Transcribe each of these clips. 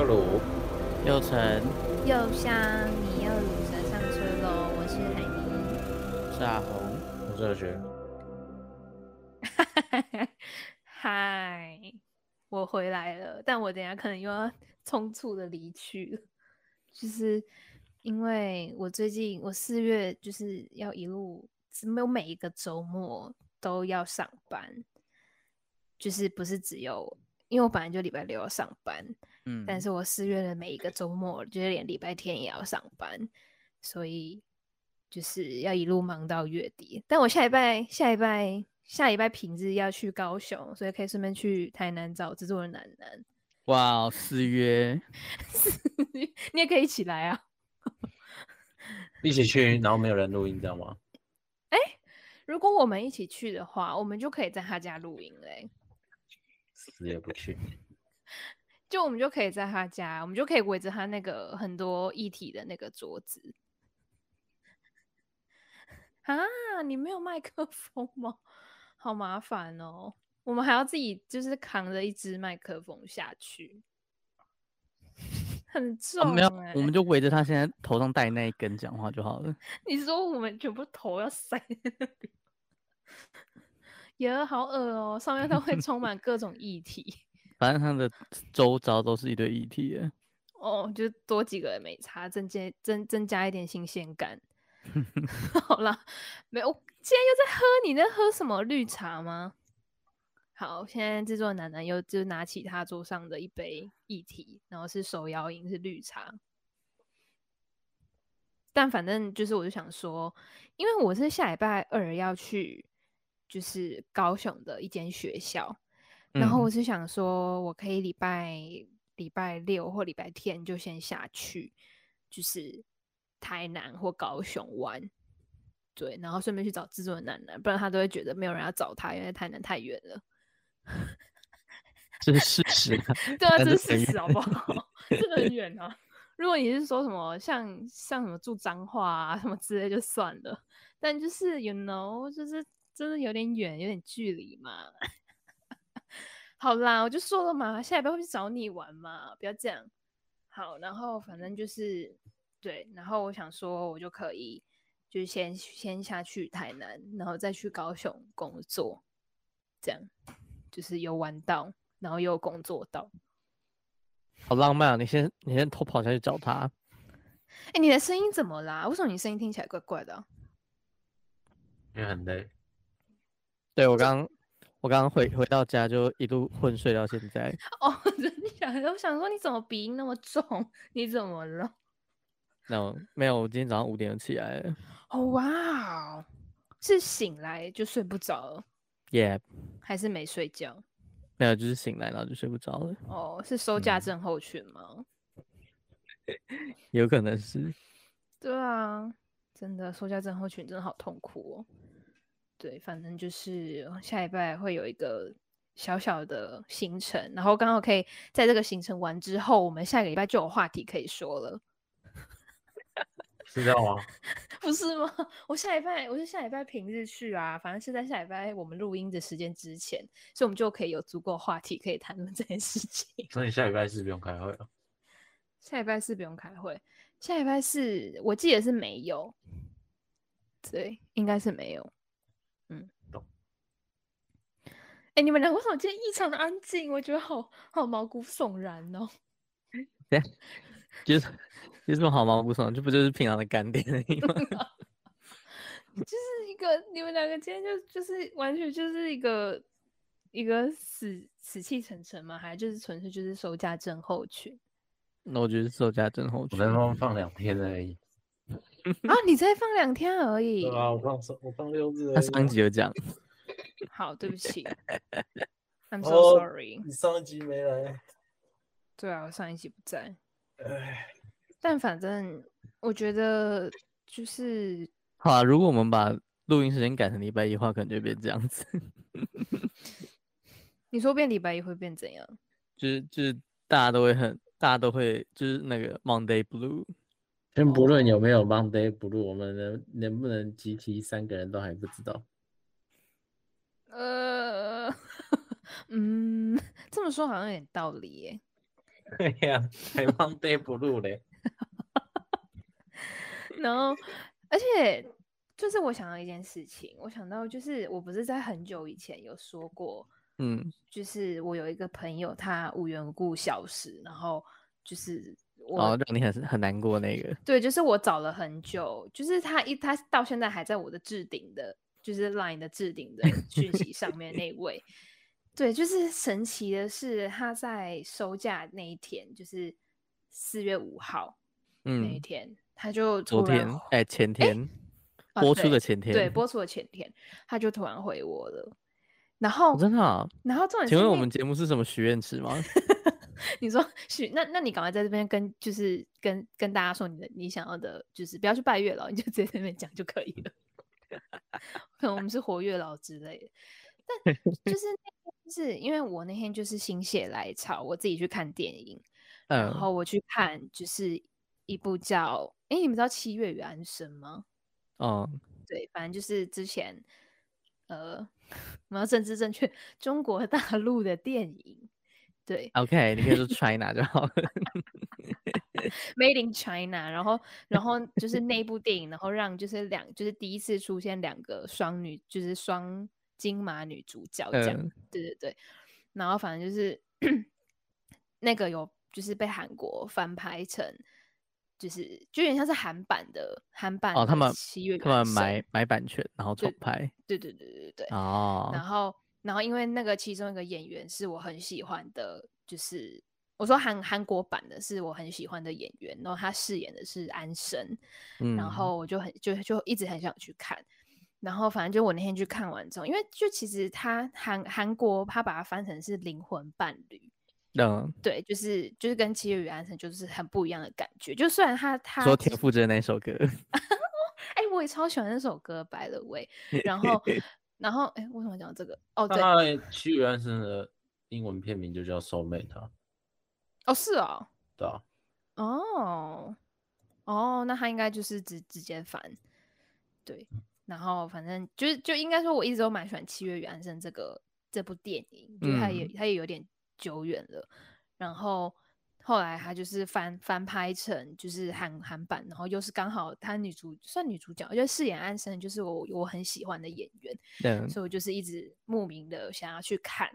又鲁，又成，又香，你又鲁蛇上车喽！我是海尼，是阿红，我是二学。嗨，我回来了，但我等下可能又要匆促的离去了，就是因为我最近我四月就是要一路没有每一个周末都要上班，就是不是只有。因为我本来就礼拜六要上班，嗯，但是我四月的每一个周末，就是连礼拜天也要上班，所以就是要一路忙到月底。但我下礼拜、下礼拜、下礼拜平日要去高雄，所以可以顺便去台南找制作人楠楠。哇，四月，你也可以一起来啊，一起去，然后没有人录音，知道吗？哎，如果我们一起去的话，我们就可以在他家录音嘞。死也不去，就我们就可以在他家，我们就可以围着他那个很多议题的那个桌子。啊，你没有麦克风吗？好麻烦哦，我们还要自己就是扛着一支麦克风下去，很重、欸。啊、没有，我们就围着他现在头上戴那一根讲话就好了。你说我们全部头要塞在那里？也好恶哦，上面都会充满 各种议题，反正他的周遭都是一堆议题。哦，就多几个也没差，增加增增加一点新鲜感。好啦，没有，现在又在喝，你在喝什么绿茶吗？好，现在制作楠楠又就拿起他桌上的一杯议题，然后是手摇饮，是绿茶。但反正就是，我就想说，因为我是下礼拜二要去。就是高雄的一间学校，然后我是想说，我可以礼拜礼拜六或礼拜天就先下去，就是台南或高雄玩，对，然后顺便去找制作人楠楠，不然他都会觉得没有人要找他，因为台南太远了。这是事实，对啊，这是事实，好不好？真 的很远啊！如果你是说什么像像什么住彰化啊什么之类就算了，但就是 you know 就是。真的有点远，有点距离嘛。好啦，我就说了嘛，下礼拜会去找你玩嘛，不要这样。好，然后反正就是对，然后我想说，我就可以就是先先下去台南，然后再去高雄工作，这样就是有玩到，然后又工作到，好浪漫啊！你先你先偷跑下去找他。哎、欸，你的声音怎么啦？为什么你声音听起来怪怪的、啊？因为很累。对，我刚我刚刚回回到家就一路昏睡到现在。哦，真的？我想说你怎么鼻音那么重？你怎么了？那、no, 没有，我今天早上五点就起来了。哦哇，是醒来就睡不着了？Yeah，还是没睡觉？没有，就是醒来然后就睡不着了。哦，是收假症候群吗？嗯、有可能是。对啊，真的收假症候群真的好痛苦哦。对，反正就是下礼拜会有一个小小的行程，然后刚好可以在这个行程完之后，我们下个礼拜就有话题可以说了。是这样吗？不是吗？我下礼拜我是下礼拜平日去啊，反正是在下礼拜我们录音的时间之前，所以我们就可以有足够话题可以谈论这件事情。所以下礼拜四不用开会了。下礼拜四不用开会，下礼拜四我记得是没有，对，应该是没有。嗯，懂。哎、欸，你们俩为什么今天异常的安静？我觉得好好毛骨悚然哦。对，就是有什么好毛骨悚然？这不就是平常的干爹而已吗？就是一个你们两个今天就就是完全就是一个一个死死气沉沉嘛，还就是纯粹就是收假症候群？那我觉得是收假症候群，我能放放两天而已。啊！你再放两天而已。对啊，我放我放六日。他上一集有讲。好，对不起。I'm so sorry。你上一集没来。对啊，我上一集不在。唉。但反正我觉得就是。好啊，如果我们把录音时间改成礼拜一的话，可能就变这样子。你说变礼拜一会变怎样？就是就是大家都会很，大家都会就是那个 Monday Blue。先不论有没有 Monday Blue，我们能能不能集体三个人都还不知道。呃，嗯，这么说好像有点道理耶。对呀，还 Monday Blue 嘞。然后，而且就是我想到一件事情，我想到就是我不是在很久以前有说过，嗯，就是我有一个朋友，他无缘无故消失，然后就是我哦，让你很很难过那个。对，就是我找了很久，就是他一他到现在还在我的置顶的，就是 Line 的置顶的 讯息上面那位。对，就是神奇的是，他在收假那一天，就是四月五号那一天，嗯、他就昨天哎前天播出的前天，对，对播出的前天，他就突然回我了。然后、哦、真的、啊，然后重点，请问我们节目是什么许愿池吗？你说许那那你赶快在这边跟就是跟跟大家说你的你想要的，就是不要去拜月了，你就直接在那边讲就可以了。可能我们是活跃老之类的，但 就是。是因为我那天就是心血来潮，我自己去看电影，嗯、然后我去看就是一部叫哎，你们知道《七月与安生》吗？哦，对，反正就是之前呃，我们要政治正确，中国大陆的电影，对，OK，你可以说 China 就好了 Made in China，然后然后就是那部电影，然后让就是两就是第一次出现两个双女，就是双。金马女主角这样，嗯、对对对，然后反正就是 那个有就是被韩国翻拍成，就是就有点像是韩版的韩版的哦，他们七月他们买买版权然后重拍，对对对对对对哦，然后然后因为那个其中一个演员是我很喜欢的，就是我说韩韩国版的是我很喜欢的演员，然后他饰演的是安生，嗯、然后我就很就就一直很想去看。然后反正就我那天去看完之后，因为就其实他韩韩国他把它翻成是灵魂伴侣，嗯，对，就是就是跟七月与安生就是很不一样的感觉。就虽然他他说田馥甄那首歌，哎，我也超喜欢那首歌，By the way。然后然后哎，为什么讲这个？哦，对，七月与安生的英文片名就叫 Soulmate 啊。哦，是哦。对啊。哦哦，那他应该就是直直接翻，对。然后反正就是就应该说，我一直都蛮喜欢《七月与安生》这个这部电影，就他也他也有点久远了。然后后来他就是翻翻拍成就是韩韩版，然后又是刚好他女主算女主角，就饰演安生，就是我我很喜欢的演员，对，所以我就是一直慕名的想要去看。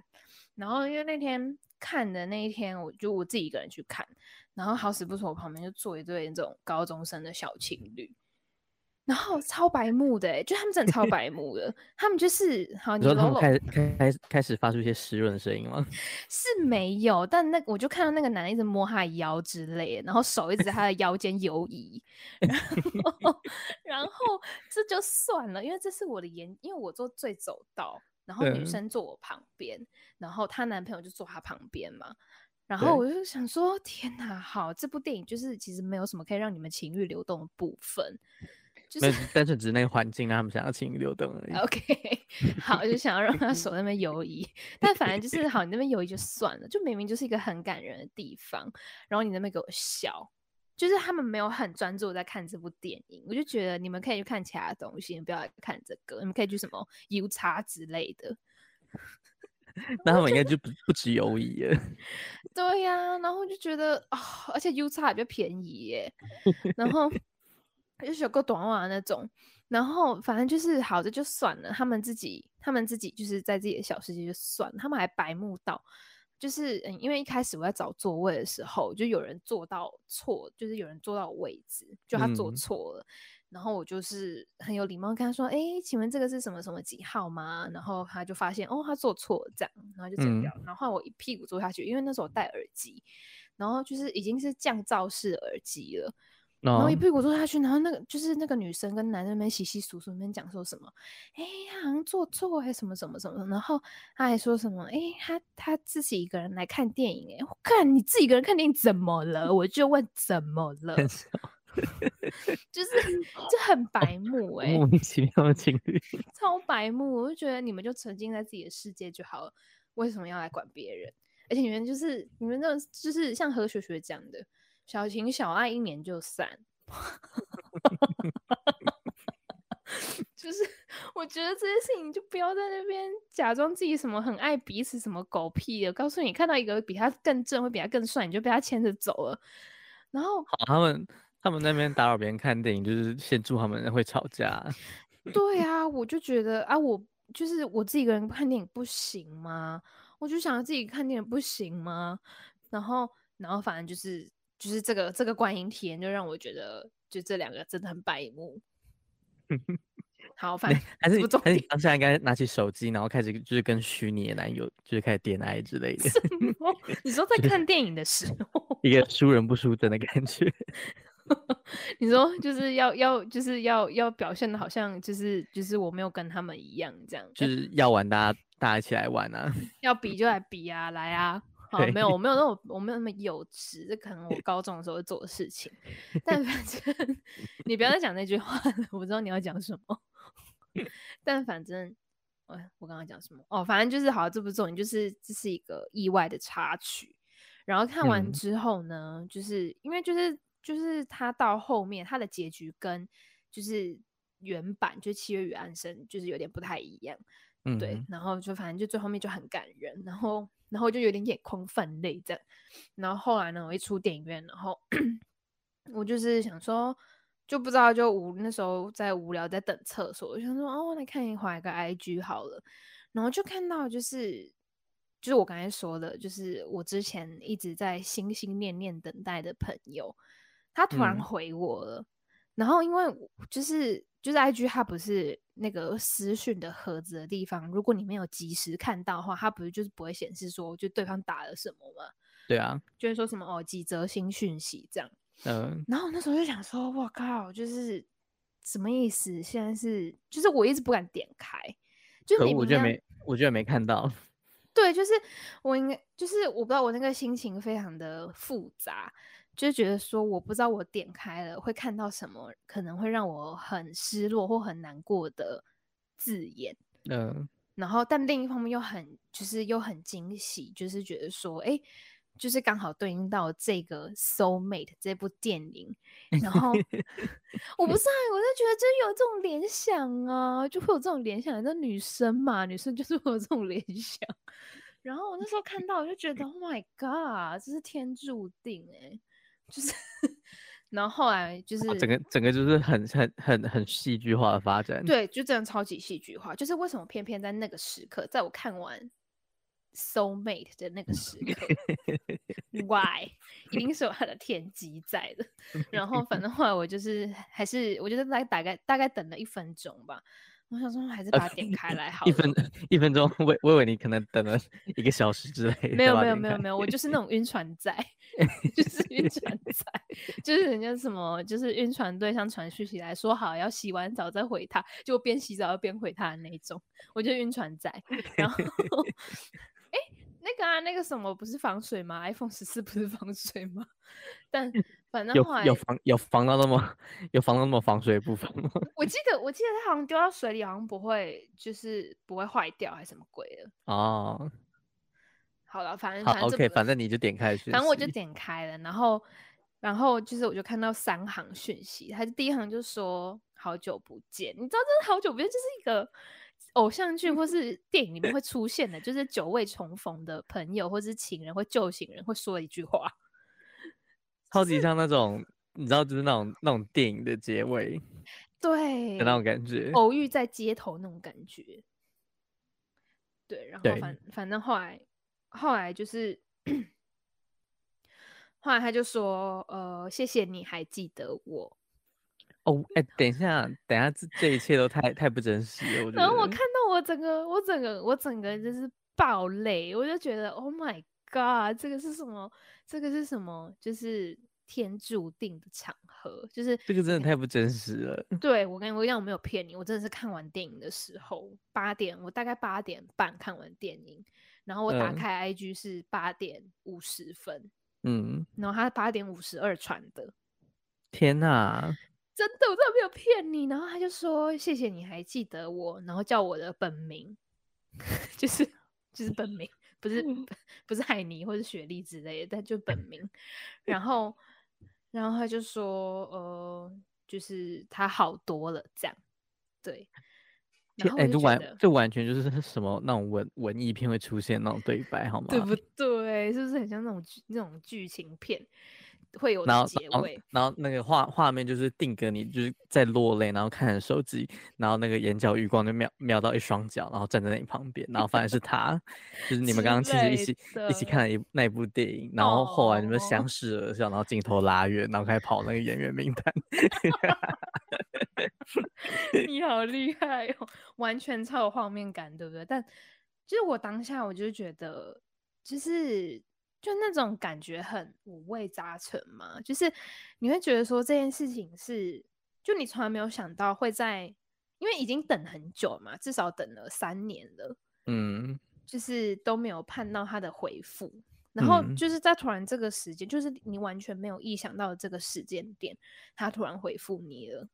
然后因为那天看的那一天，我就我自己一个人去看，然后好死不死我旁边就坐一对那种高中生的小情侣。然后超白目的，就他们真的超 白目的，他们就是好，你说他们开开开始开始发出一些湿润的声音吗？是没有，但那我就看到那个男的一直摸他的腰之类的，然后手一直在他的腰间游移，然后 然后这就算了，因为这是我的眼，因为我坐最走道，然后女生坐我旁边，嗯、然后她男朋友就坐她旁边嘛，然后我就想说，天哪，好，这部电影就是其实没有什么可以让你们情欲流动的部分。就是单纯只是那个环境让他们想要情欲流动而已。OK，好，就想要让他手在那边游移，但反正就是好，你那边游移就算了，就明明就是一个很感人的地方，然后你那边给我笑，就是他们没有很专注在看这部电影，我就觉得你们可以去看其他东西，你不要来看这个，你们可以去什么 U 叉之类的。那他们应该就不不止游移耶。对呀、啊，然后我就觉得啊、哦，而且 U 叉也比较便宜耶，然后。就是有个短袜那种，然后反正就是好的就算了，他们自己他们自己就是在自己的小世界就算了，他们还白目到，就是嗯，因为一开始我在找座位的时候，就有人坐到错，就是有人坐到位置，就他坐错了，嗯、然后我就是很有礼貌跟他说，哎，请问这个是什么什么几号吗？然后他就发现哦，他坐错了这样，然后就走掉，嗯、然后我一屁股坐下去，因为那时候我戴耳机，然后就是已经是降噪式耳机了。然后一屁股坐下去，然后那个就是那个女生跟男生们窸窸窣窣那边讲说什么，哎，好像坐错还是什么什么什么，然后他还说什么，哎，他他自己一个人来看电影，哎，我看你自己一个人看电影怎么了？我就问怎么了，就是就很白目哎，莫名其妙的情侣，超白目，我就觉得你们就沉浸在自己的世界就好了，为什么要来管别人？而且你们就是你们那种就是像何雪雪讲的。小情小爱一年就散，就是我我觉得这些事情就不要在那边假装自己什么很爱彼此，什么狗屁的。告诉你，看到一个比他更正，会比他更帅，你就被他牵着走了。然后，好，他们他们那边打扰别人看电影，就是先祝他们会吵架。对啊，我就觉得啊，我就是我自己一个人看电影不行吗？我就想要自己看电影不行吗？然后，然后反正就是就是这个这个观影体验，就让我觉得，就这两个真的很白目。好，反正还是还是当下应该拿起手机，然后开始就是跟虚拟的男友就是开始恋爱之类的。你说 在看电影的时候，一个 输人不输阵的感觉。你说就是要要就是要要表现的好像就是就是我没有跟他们一样这样，就是要玩大家大家一起来玩啊，要比就来比啊，来啊。好，没有我没有那种我没有那么幼稚，这可能我高中的时候会做的事情。但反正 你不要再讲那句话了，我不知道你要讲什么。但反正，哎，我刚刚讲什么？哦，反正就是好，这不重点，就是这是一个意外的插曲。然后看完之后呢，嗯、就是因为就是就是他到后面他的结局跟就是原版就《七月与安生》就是有点不太一样，嗯、对。然后就反正就最后面就很感人，然后然后就有点眼眶泛泪这样。然后后来呢，我一出电影院，然后 我就是想说。就不知道，就无那时候在无聊，在等厕所，我想说哦，来看一会儿个 IG 好了，然后就看到就是就是我刚才说的，就是我之前一直在心心念念等待的朋友，他突然回我了，嗯、然后因为就是就是 IG 它不是那个私讯的盒子的地方，如果你没有及时看到的话，它不是就是不会显示说就对方打了什么吗？对啊，就会说什么哦几则新讯息这样。嗯，然后那时候就想说，我靠，就是什么意思？现在是，就是我一直不敢点开，就你我觉得没，我觉得没看到。对，就是我应该，就是我不知道我那个心情非常的复杂，就觉得说我不知道我点开了会看到什么，可能会让我很失落或很难过的字眼。嗯，然后但另一方面又很，就是又很惊喜，就是觉得说，哎。就是刚好对应到这个《Soul Mate》这部电影，然后我不是啊，我就觉得真有这种联想啊，就会有这种联想。那女生嘛，女生就是会有这种联想。然后我那时候看到，我就觉得 Oh my God，这是天注定哎、欸！就是，然后后来就是整个整个就是很很很很戏剧化的发展。对，就真的超级戏剧化。就是为什么偏偏在那个时刻，在我看完。Soul Mate 的那个时刻，Why？一定是有他的天机在的。然后反正后来我就是还是，我觉得大概大概大概等了一分钟吧。我想说还是把它点开来好了。一分 一分钟，我我以为你可能等了一个小时之类的。没有没有没有没有，我就是那种晕船仔，就是 晕船 仔，就是人家什么就是晕船对象传讯息来说好要洗完澡再回他，就边洗澡边回他的那种，我就晕船仔。然后。那个啊，那个什么不是防水吗？iPhone 十四不是防水吗？但反正有有防有防到那么有防到那么防水的部分吗？我记得我记得它好像丢到水里好像不会就是不会坏掉还是什么鬼的哦。好了，反正好反正 OK，反正你就点开，反正我就点开了，然后然后就是我就看到三行讯息，他第一行就说好久不见，你知道这是好久不见，就是一个。偶像剧或是 电影里面会出现的，就是久未重逢的朋友或是情人或旧情人会说一句话，超级像那种你知道，就是那种那种电影的结尾，对的那种感觉，偶遇在街头那种感觉。对，然后反反正后来后来就是后来他就说，呃，谢谢你还记得我。哦，哎、欸，等一下，等一下，这这一切都太太不真实了。然后我看到我整个，我整个，我整个就是爆泪，我就觉得，Oh my God，这个是什么？这个是什么？就是天注定的场合，就是这个真的太不真实了。对，我跟你讲，我没有骗你，我真的是看完电影的时候八点，我大概八点半看完电影，然后我打开 IG 是八点五十分，嗯，然后他八点五十二传的，天哪！真的，我真的没有骗你。然后他就说：“谢谢你还记得我。”然后叫我的本名，就是就是本名，不是 不是海尼或者雪莉之类的，但就本名。然后然后他就说：“呃，就是他好多了，这样。”对。哎，这完得，这完全就是 什么那种文文艺片会出现那种对白，好吗？对不对？是不是很像那种剧那种剧情片会有结尾？然后，然后那个画画面就是定格你就是在落泪，然后看着手机，然后那个眼角余光就瞄瞄到一双脚，然后站在你旁边，然后发现是他，就是你们刚刚其实一起一起看了一那一部电影，然后后来你们相 视而笑，然后镜头拉远，然后开始跑那个演员名单。你好厉害哦，完全超有画面感，对不对？但就是我当下我就觉得，就是就那种感觉很五味杂陈嘛，就是你会觉得说这件事情是，就你从来没有想到会在，因为已经等很久嘛，至少等了三年了，嗯，就是都没有盼到他的回复，然后就是在突然这个时间，就是你完全没有意想到的这个时间点，他突然回复你了。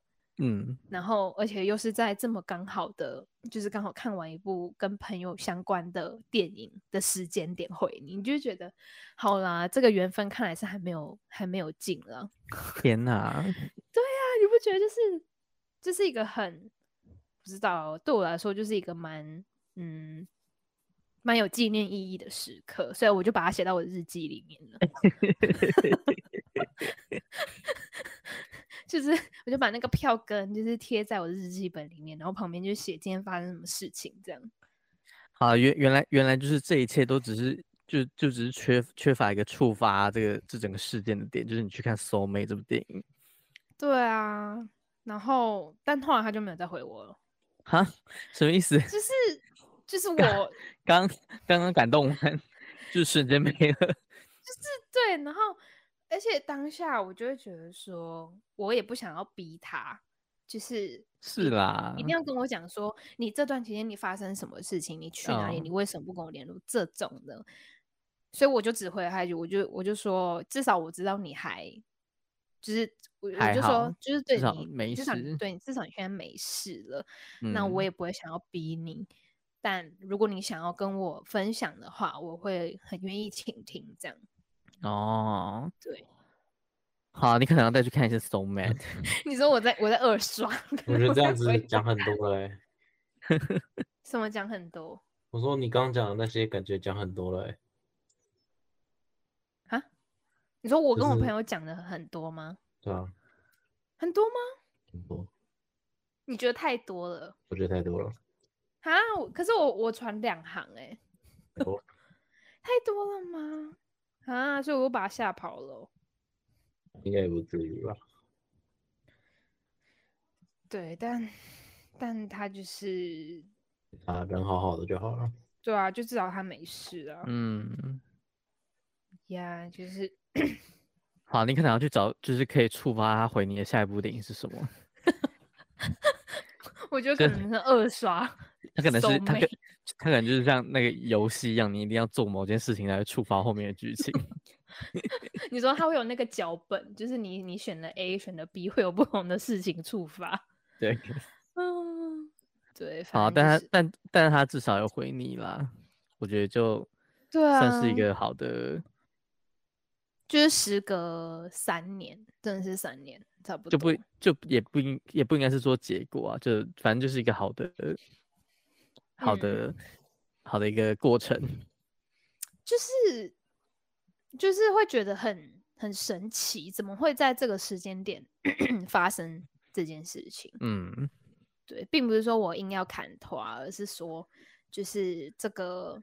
嗯，然后而且又是在这么刚好的，就是刚好看完一部跟朋友相关的电影的时间点回你，你就觉得好啦，这个缘分看来是还没有还没有尽了。天哪！对呀，你不觉得就是就是一个很不知道对我来说就是一个蛮嗯蛮有纪念意义的时刻，所以我就把它写到我的日记里面了。就是，我就把那个票根就是贴在我的日记本里面，然后旁边就写今天发生什么事情这样。啊，原原来原来就是这一切都只是就就只是缺缺乏一个触发这个这整个事件的点，就是你去看《Soul Mate》这部电影。对啊，然后但后来他就没有再回我了。哈？什么意思？就是就是我刚刚刚感动完，就瞬间没了。就是对，然后。而且当下我就会觉得说，我也不想要逼他，就是是啦，一定要跟我讲说，你这段期间你发生什么事情，你去哪里，哦、你为什么不跟我联络这种的，所以我就只回了他一句，我就我就说，至少我知道你还，就是我我就说，就是对你没事，对你至少你现在没事了，嗯、那我也不会想要逼你，但如果你想要跟我分享的话，我会很愿意倾听这样。哦，对，好，你可能要再去看一下《Soul Mate 》。你说我在我在二刷，我觉得这样子讲很多嘞、欸。什么讲很多？我说你刚刚讲的那些，感觉讲很多了、欸。啊？你说我跟我朋友讲的很多吗？对啊。很多吗？很多。你觉得太多了？我觉得太多了。啊？可是我我传两行哎、欸。多。太多了吗？啊！所以我把他吓跑了。应该也不至于吧？对，但但他就是啊，人好好的就好了。对啊，就至少他没事啊。嗯。呀，yeah, 就是。好，你可能要去找，就是可以触发他回你的下一部电影是什么？我觉得可能是二刷。他可能是他可 他可能就是像那个游戏一样，你一定要做某件事情来触发后面的剧情。你说他会有那个脚本，就是你你选了 A 选了 B，会有不同的事情触发。对，嗯，对。好，但他但但是他至少有回你啦，我觉得就对啊，算是一个好的。啊、就是时隔三年，真的是三年，差不多。就不就也不应也不应该是说结果啊，就反正就是一个好的。好的，嗯、好的一个过程，就是就是会觉得很很神奇，怎么会在这个时间点 发生这件事情？嗯，对，并不是说我硬要砍头，而是说就是这个，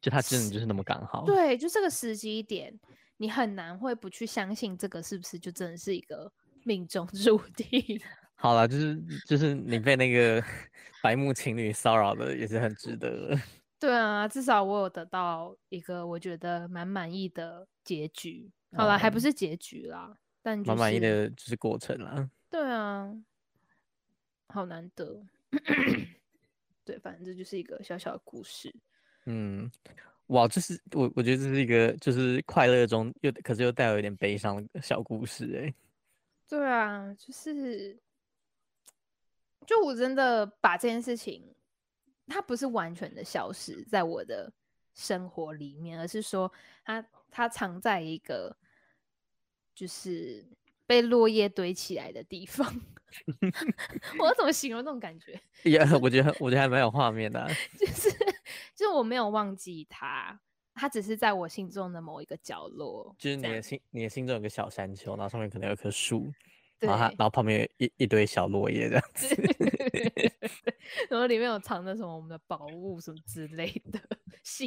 就他真的就是那么刚好，对，就这个时机点，你很难会不去相信这个是不是就真的是一个命中注定。好了，就是就是你被那个 白目情侣骚扰的也是很值得的。对啊，至少我有得到一个我觉得蛮满意的结局。好了，嗯、还不是结局啦，但蛮、就是、满意的就是过程啦。对啊，好难得。对，反正这就是一个小小的故事。嗯，哇，这是我我觉得这是一个就是快乐中又可是又带有一点悲伤的小故事哎、欸。对啊，就是。就我真的把这件事情，它不是完全的消失在我的生活里面，而是说它它藏在一个就是被落叶堆起来的地方。我怎么形容那种感觉？也、yeah, 我觉得我觉得还蛮有画面的、啊。就是就是我没有忘记它。它只是在我心中的某一个角落。就是你的心，你的心中有个小山丘，然后上面可能有棵树，对然后它然后旁边有一一堆小落叶这样子。然后里面有藏着什么我们的宝物什么之类的。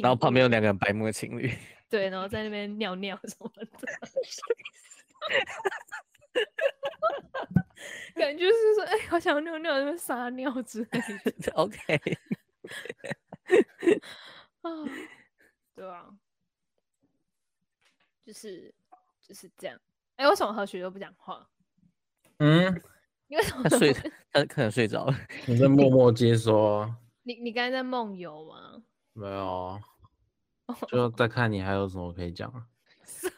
然后旁边有两个白目情侣。对，然后在那边尿尿什么的。感觉是说，哎、欸，好想尿尿，那边撒尿之类的。OK，啊，对啊，就是就是这样。哎、欸，为什么何许都不讲话？嗯，你为什么他睡？他可能睡着了。你在默默接收。你你刚才在梦游吗？没有，就在看你还有什么可以讲。什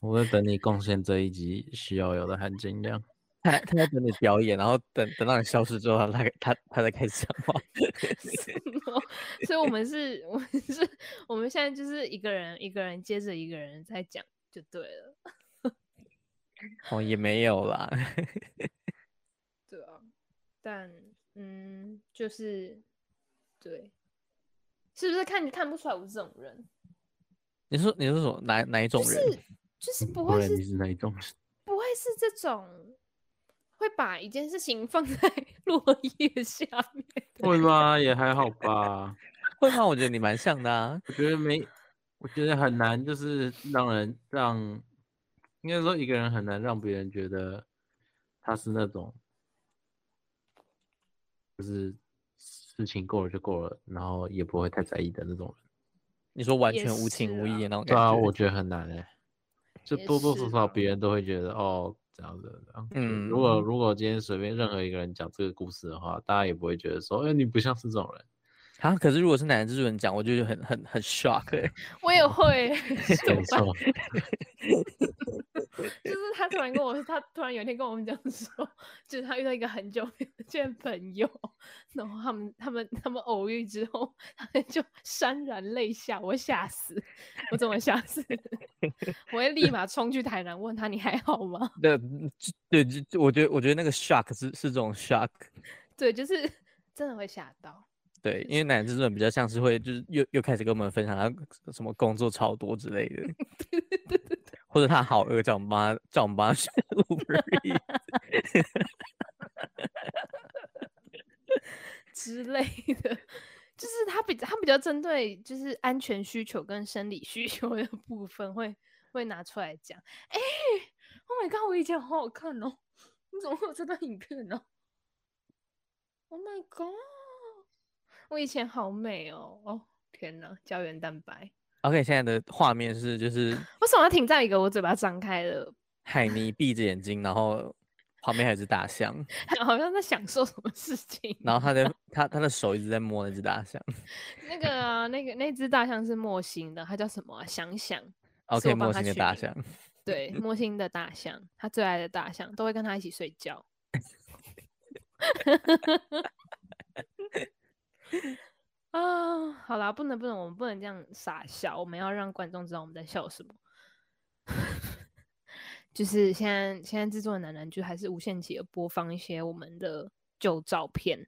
么我在等你贡献这一集需要有的含金量。他他在等你表演，然后等等到你消失之后，他他他才开始讲话。所以，我们是，我们是，我们现在就是一个人一个人接着一个人在讲，就对了。哦，也没有啦。对啊，但嗯，就是对，是不是看你看不出来我是这种人？你说你说什么？哪哪一种人？就是就是不会是，你是哪一种？不会是这种会把一件事情放在 落叶下面？会吗？也还好吧。会吗？我觉得你蛮像的啊。我觉得没，我觉得很难，就是让人让，应该说一个人很难让别人觉得他是那种，就是事情过了就过了，然后也不会太在意的那种人。你说完全无情无义的那种感觉？对啊，我觉得很难哎。就多多少少别人都会觉得哦，这样子。嗯，如果如果今天随便任何一个人讲这个故事的话，大家也不会觉得说，哎，你不像是这种人。啊，可是如果是男人蜘蛛人讲，我就觉得很很很 shock。我也会，没错。就是他突然跟我说，他突然有一天跟我们讲说，就是他遇到一个很久没有见朋友，然后他们他们他们偶遇之后，他们就潸然泪下，我吓死，我怎么吓死？我会立马冲去台南问他，你还好吗？对 对，就我觉得我觉得那个 shock 是是这种 shock，对，就是真的会吓到。对，因为奶奶这种比较像是会就是又又开始跟我们分享他什么工作超多之类的。或者他好饿，叫我们帮他，叫我们帮他选 Uber Eats 之类的，就是他比他比较针对就是安全需求跟生理需求的部分会会拿出来讲。哎、欸、，Oh my god，我以前好好看哦，你怎么会有这段影片呢？Oh my god，我以前好美哦，哦天哪，胶原蛋白。OK，现在的画面是就是 为什么要停在一个我嘴巴张开的，海尼闭着眼睛，然后旁边还有只大象，好像在享受什么事情。然后他的他他的手一直在摸那只大象。那个、啊、那个那只大象是莫星的，它叫什么、啊？想想。OK，莫星的大象。对，莫星的大象，他最爱的大象，都会跟他一起睡觉。啊，好啦，不能不能，我们不能这样傻笑，我们要让观众知道我们在笑什么。就是现在，现在制作的男男就还是无限期的播放一些我们的旧照片，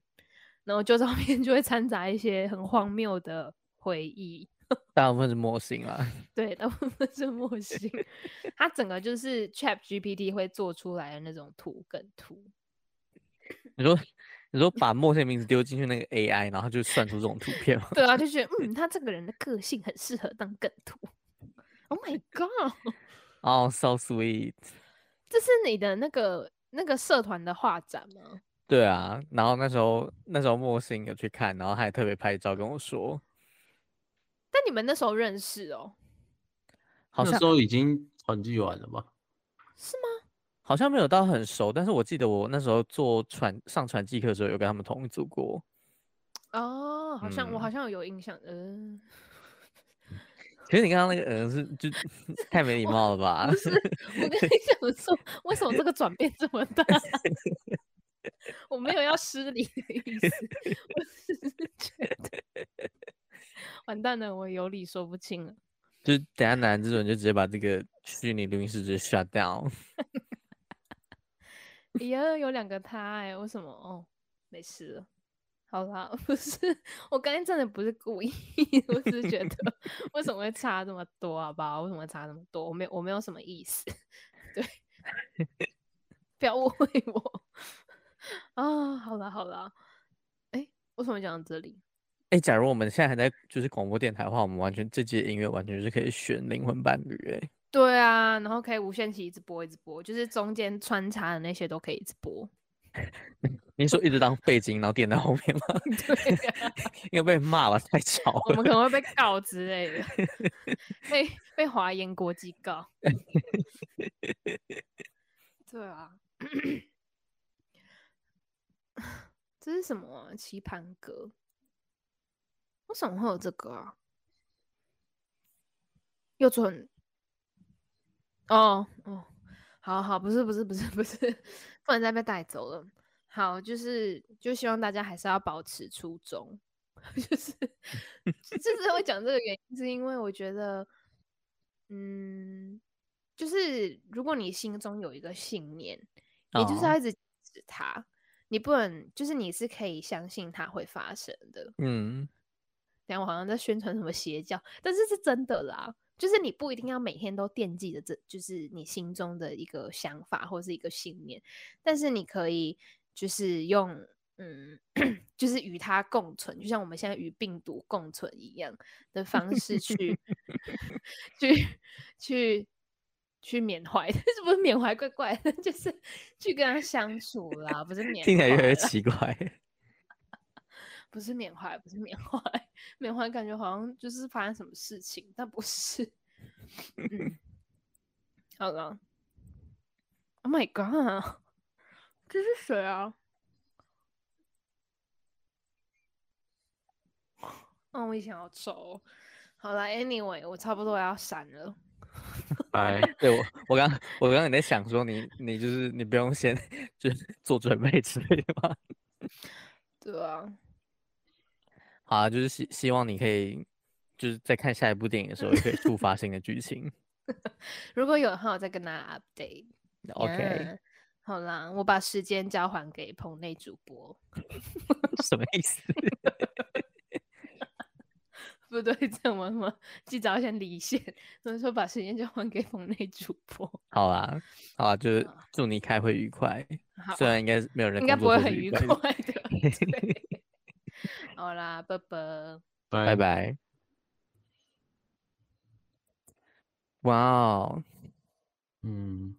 然后旧照片就会掺杂一些很荒谬的回忆。大部分是模型啊，对，大部分是模型。它整个就是 ChatGPT 会做出来的那种图梗图。你说？你说把陌生名字丢进去那个 AI，然后就算出这种图片吗？对啊，就觉得 嗯，他这个人的个性很适合当梗图。Oh my god！哦、oh,，so sweet。这是你的那个那个社团的画展吗？对啊，然后那时候那时候莫心有去看，然后他还特别拍照跟我说。但你们那时候认识哦？好像那时候已经团聚完了吧？是吗？好像没有到很熟，但是我记得我那时候做传上传记课的时候，有跟他们同一组过。哦，好像、嗯、我好像有印象，嗯、呃。其实你刚刚那个嗯是就 太没礼貌了吧？不是，我跟你 讲说，为什么这个转变这么大？我没有要失礼的意思，我只是觉得完蛋了，我有理说不清了。就等下男这种就直接把这个虚拟录音室直接 shut down。哎呀，有两个他哎、欸，为什么？哦，没事了。好啦，不是，我刚才真的不是故意，我只是觉得 为什么会差这么多，好不好？为什么会差这么多？我没有，我没有什么意思。对，不要误会我啊！好了好了，哎、欸，为什么讲到这里？哎、欸，假如我们现在还在就是广播电台的话，我们完全这季音乐完全是可以选灵魂伴侣哎、欸。对啊，然后可以无限期一直播一直播，就是中间穿插的那些都可以一直播。你说一直当背景，然后垫在后面吗？对、啊，因为被骂了太吵了，我们可能会被告之类的，被被华研国际告。对啊，这是什么、啊？棋盘格？为什么会有这个啊？又准？哦哦，好好，不是不是不是不是，不能再被带走了。好，就是就希望大家还是要保持初衷，就是就是会讲这个原因，是因为我觉得，嗯，就是如果你心中有一个信念，你就是要一直指它，你不能就是你是可以相信它会发生的。嗯，但我好像在宣传什么邪教，但是是真的啦，就是你不一定要每天都惦记着这，就是你心中的一个想法或是一个信念，但是你可以。就是用嗯，就是与它共存，就像我们现在与病毒共存一样的方式去 去去去缅怀，是不是缅怀怪怪的？就是去跟他相处啦，不是缅怀，听起来越来越奇怪。不是缅怀，不是缅怀，缅怀感觉好像就是发生什么事情，但不是。嗯，好了，Oh my God！这是谁啊？哦，我以前好丑。好了，Anyway，我差不多要闪了。拜。对我，我刚我刚刚在想说你，你你就是你不用先 就是做准备之类的吗？对啊。好啊，就是希希望你可以就是在看下一部电影的时候，也可以触发新的剧情。如果有的话，我再跟大家 update。OK。Yeah. 好啦，我把时间交还给棚内主播，什么意思？不对，这样吗？什么？记者要先离线，所以说把时间交还给棚内主播。好啦，好啦，就是祝你开会愉快。好虽然应该没有人应该不会很愉快的。好啦，拜拜，拜拜。哇哦，嗯。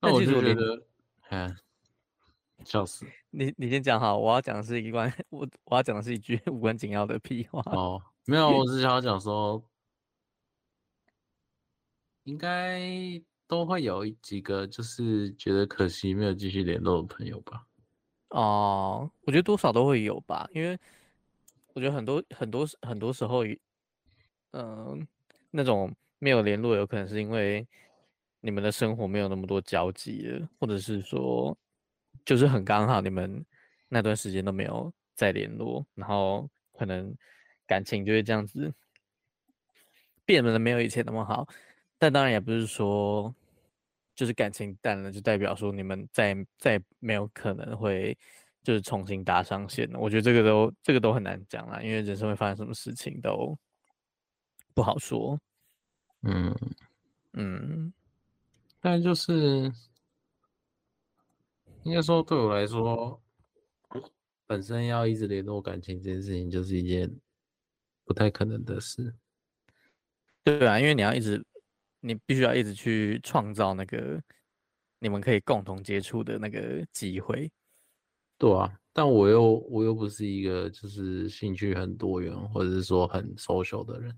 那我就觉得，哎，笑死！你你先讲好，我要讲的是一关，我我要讲的是一句 无关紧要的屁话。哦，没有，我只是想要讲说，应该都会有几个，就是觉得可惜没有继续联络的朋友吧。哦，我觉得多少都会有吧，因为我觉得很多很多很多时候，嗯、那种没有联络，有可能是因为。你们的生活没有那么多交集了，或者是说，就是很刚好你们那段时间都没有再联络，然后可能感情就会这样子变得没有以前那么好。但当然也不是说，就是感情淡了就代表说你们再再没有可能会就是重新搭上线了。我觉得这个都这个都很难讲啦，因为人生会发生什么事情都不好说。嗯嗯。但就是应该说，对我来说，本身要一直联络感情这件事情，就是一件不太可能的事。对啊，因为你要一直，你必须要一直去创造那个你们可以共同接触的那个机会。对啊，但我又我又不是一个就是兴趣很多元或者是说很 social 的人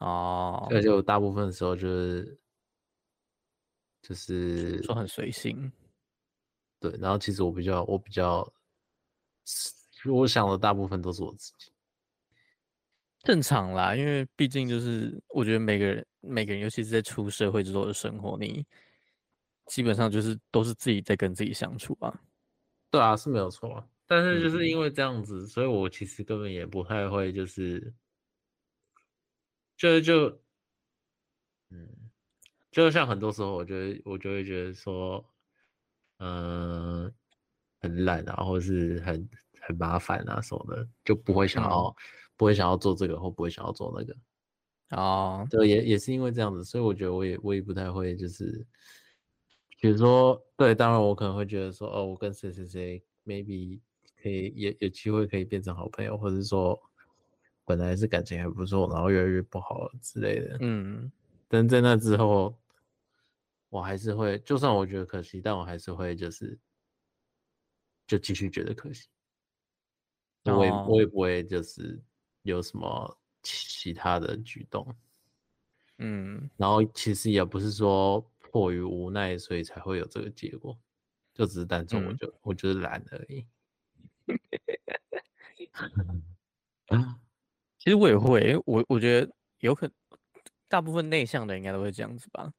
哦，而且我大部分的时候就是。就是说很随性，对，然后其实我比较，我比较，我想的大部分都是我自己，正常啦，因为毕竟就是我觉得每个人，每个人，尤其是在出社会之后的生活，你基本上就是都是自己在跟自己相处啊。对啊，是没有错啊，但是就是因为这样子，嗯、所以我其实根本也不太会就是就就，嗯，就像很多时候，我觉得我就会觉得说，嗯、呃，很懒啊，或是很很麻烦啊什么的，就不会想要、嗯、不会想要做这个，或不会想要做那个。哦，对，也也是因为这样子，所以我觉得我也我也不太会，就是比如说，对，当然我可能会觉得说，哦，我跟谁谁谁 maybe 可以也有机会可以变成好朋友，或者说。本来是感情还不错，然后越来越不好之类的。嗯，但在那之后，我还是会，就算我觉得可惜，但我还是会就是，就继续觉得可惜。我也、哦、我也不会就是有什么其他的举动。嗯，然后其实也不是说迫于无奈，所以才会有这个结果，就只是单纯我就、嗯、我就是懒而已。嗯 其实我也会，我我觉得有可能，大部分内向的人应该都会这样子吧，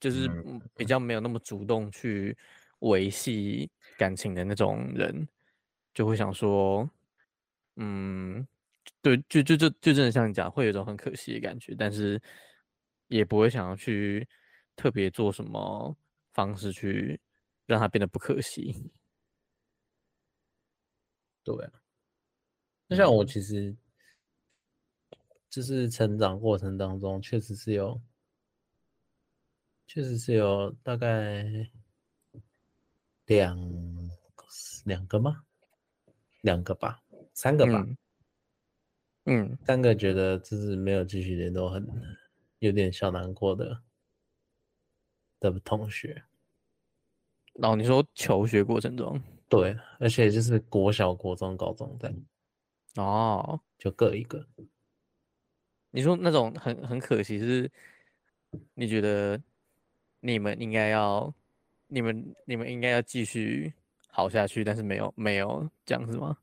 就是比较没有那么主动去维系感情的那种人，就会想说，嗯，对，就就就就真的像你讲，会有一种很可惜的感觉，但是也不会想要去特别做什么方式去让它变得不可惜。对啊，就像我其实。就是成长过程当中，确实是有，确实是有大概两两个吗？两个吧，三个吧。嗯，嗯，三个觉得就是没有继续联络，很有点小难过的的同学。然后你说求学过程中，对，而且就是国小、国中、高中在。哦，就各一个。你说那种很很可惜，是你觉得你们应该要，你们你们应该要继续好下去，但是没有没有这样子吗？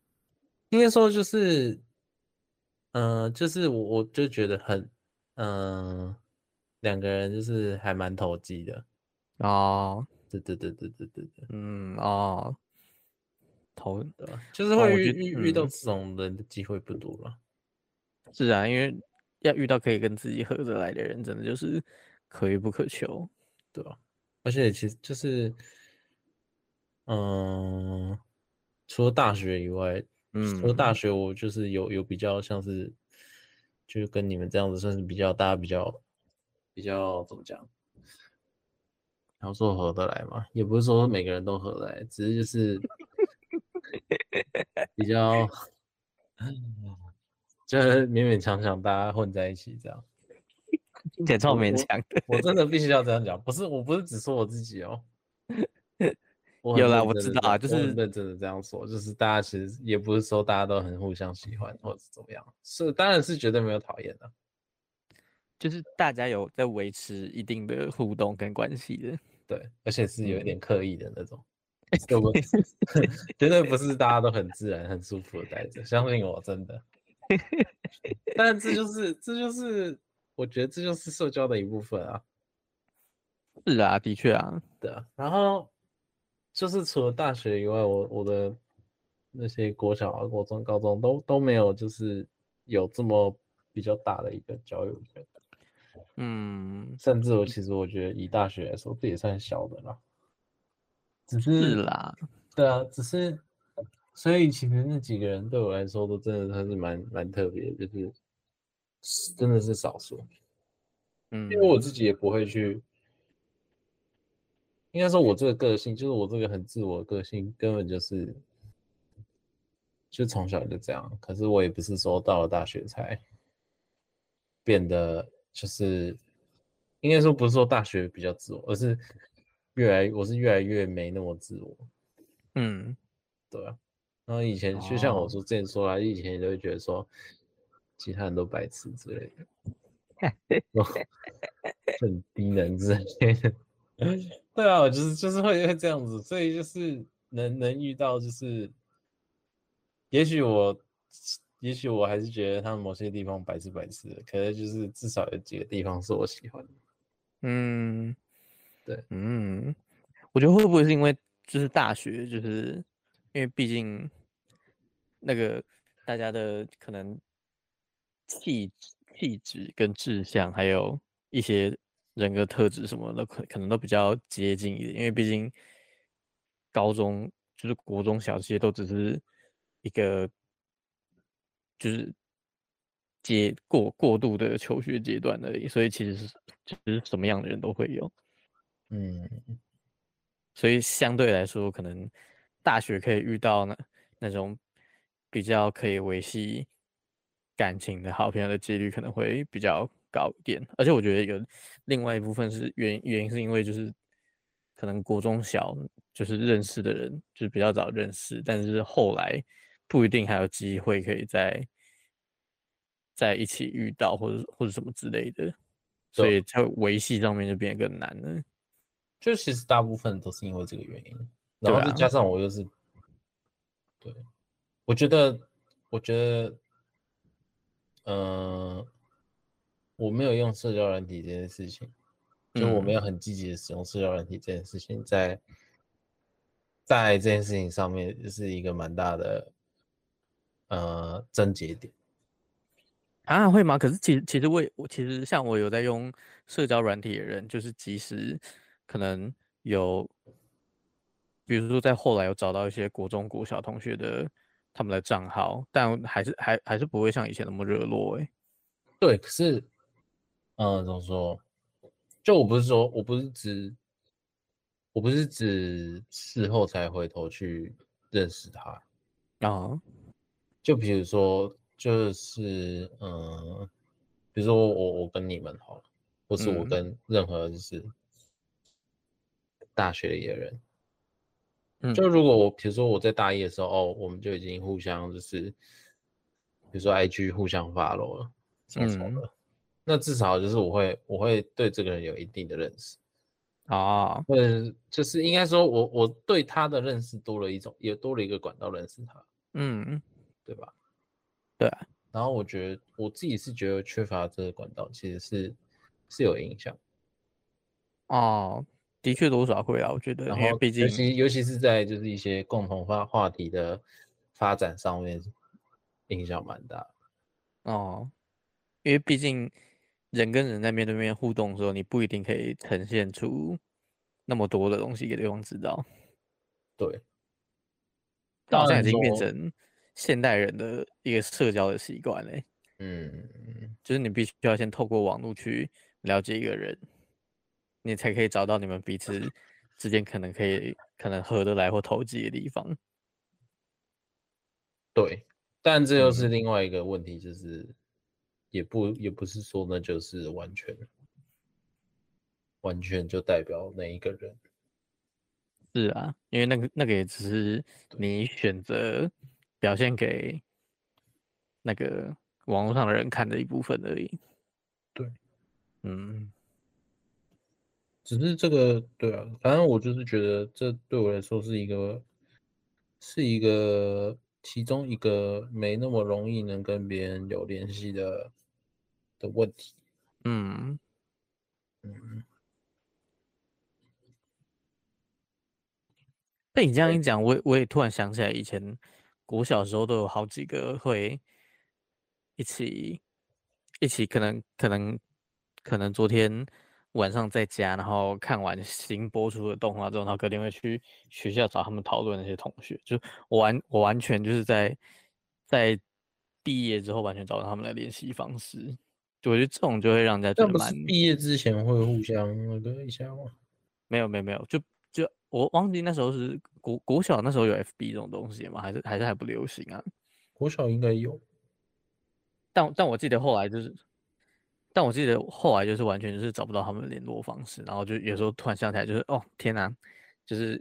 应该说就是，嗯、呃，就是我我就觉得很，嗯、呃，两个人就是还蛮投机的哦，对对对对对对对，嗯哦，投的，就是会遇遇、遇到这种人的机会不多了，是啊，因为。要遇到可以跟自己合得来的人，真的就是可遇不可求，对吧？而且其实就是，嗯，除了大学以外，嗯，我大学，我就是有有比较像是，就是跟你们这样子算是比较大家比较比较怎么讲？然后说合得来嘛，也不是说每个人都合得来，只是就是 比较。就是勉勉强强大家混在一起这样，也超勉强的。我真的必须要这样讲，不是，我不是只说我自己哦。有啦，我知道啊，就是认真的这样说，就是大家其实也不是说大家都很互相喜欢或者怎么样，是当然是绝对没有讨厌的，就是大家有在维持一定的互动跟关系的，对，而且是有一点刻意的那种？绝对不是大家都很自然、很舒服的待着，相信我，真的。但这就是，这就是，我觉得这就是社交的一部分啊。是啊，的确啊，对啊。然后就是除了大学以外，我我的那些国小啊、国中、高中都都没有，就是有这么比较大的一个交友圈。嗯，甚至我其实我觉得以大学来说，这也算小的啦。只是，是啦，对啊，只是。所以其实那几个人对我来说都真的还是蛮蛮特别，就是真的是少数。嗯，因为我自己也不会去，应该说我这个个性，就是我这个很自我的个性，根本就是就从小就这样。可是我也不是说到了大学才变得，就是应该说不是说大学比较自我，而是越来我是越来越没那么自我。嗯，对啊。然后以前就像我说之前说啦，以前就会觉得说其他人都白痴之类的，很低能之类的。对啊，我就是就是会会这样子，所以就是能能遇到就是，也许我也许我还是觉得他们某些地方白痴白痴的，可能就是至少有几个地方是我喜欢的。嗯，对，嗯，我觉得会不会是因为就是大学就是。因为毕竟，那个大家的可能气气气质跟志向，还有一些人格特质什么的，可可能都比较接近一点，因为毕竟高中就是国中小这些都只是一个就是阶过过渡的求学阶段而已，所以其实是其实什么样的人都会有，嗯，所以相对来说，可能大学可以遇到那那种比较可以维系。感情的好朋友的几率可能会比较高一点，而且我觉得有另外一部分是原原因是因为就是可能国中小就是认识的人就是比较早认识，但是后来不一定还有机会可以在在一起遇到或者或者什么之类的，所以在维系上面就变得更难了。就其实大部分都是因为这个原因，然后再加上我又是对，我觉得我觉得。嗯、呃，我没有用社交软体这件事情，就我没有很积极的使用社交软体这件事情，在在这件事情上面就是一个蛮大的呃症结点啊，会吗？可是其实其实我我其实像我有在用社交软体的人，就是即使可能有，比如说在后来有找到一些国中国小同学的。他们的账号，但还是还还是不会像以前那么热络哎。对，可是，嗯、呃，怎么说？就我不是说，我不是指，我不是指事后才回头去认识他啊。哦、就比如说，就是嗯、呃，比如说我我跟你们好了，或是我跟任何就是大学里的人。就如果我，比如说我在大一的时候，哦，我们就已经互相就是，比如说 IG 互相 follow 了，什么什么的，嗯、那至少就是我会，我会对这个人有一定的认识啊，或者就是应该说我我对他的认识多了一种，也多了一个管道认识他，嗯，对吧？对。啊然后我觉得我自己是觉得缺乏这个管道，其实是是有影响。哦。的确多少会啊，我觉得，然后毕竟，尤其尤其是在就是一些共同发话题的发展上面，影响蛮大。哦，因为毕竟人跟人在面对面互动的时候，你不一定可以呈现出那么多的东西给对方知道。对，这好像已经变成现代人的一个社交的习惯嘞。嗯，就是你必须要先透过网络去了解一个人。你才可以找到你们彼此之间可能可以可能合得来或投机的地方。对，但这又是另外一个问题，就是也不也不是说那就是完全完全就代表那一个人。是啊，因为那个那个也只是你选择表现给那个网络上的人看的一部分而已。对，嗯。只是这个，对啊，反正我就是觉得这对我来说是一个，是一个其中一个没那么容易能跟别人有联系的的问题。嗯嗯。被你这样一讲，我我也突然想起来，以前我小时候都有好几个会一起一起，可能可能可能昨天。晚上在家，然后看完新播出的动画之后，然后隔天会去学校找他们讨论那些同学。就我完，我完全就是在在毕业之后完全找到他们的联系方式。就我觉得这种就会让人家觉得蛮。毕业之前会互相那个一下吗？没有没有没有，就就我忘记那时候是国国小那时候有 FB 这种东西吗？还是还是还不流行啊？国小应该有，但但我记得后来就是。但我记得后来就是完全就是找不到他们的联络方式，然后就有时候突然想起来，就是哦天哪，就是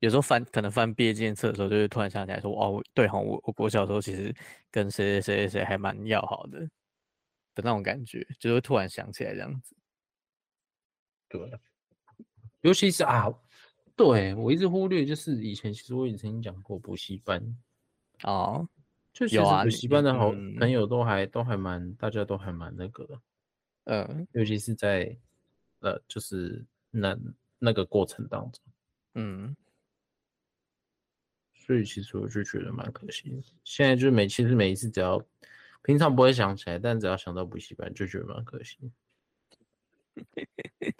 有时候翻可能翻毕业纪念册的时候，就会突然想起来说哦对哈，我我国小的时候其实跟谁谁谁谁还蛮要好的的那种感觉，就会突然想起来这样子。对，尤其是啊，对我一直忽略，就是以前其实我也曾经讲过补习班哦，就其实补习班的好朋友都还、嗯、都还蛮大家都还蛮那个的。嗯，尤其是在，呃，就是那那个过程当中，嗯，所以其实我就觉得蛮可惜的。现在就是每其实每一次只要平常不会想起来，但只要想到补习班，就觉得蛮可惜。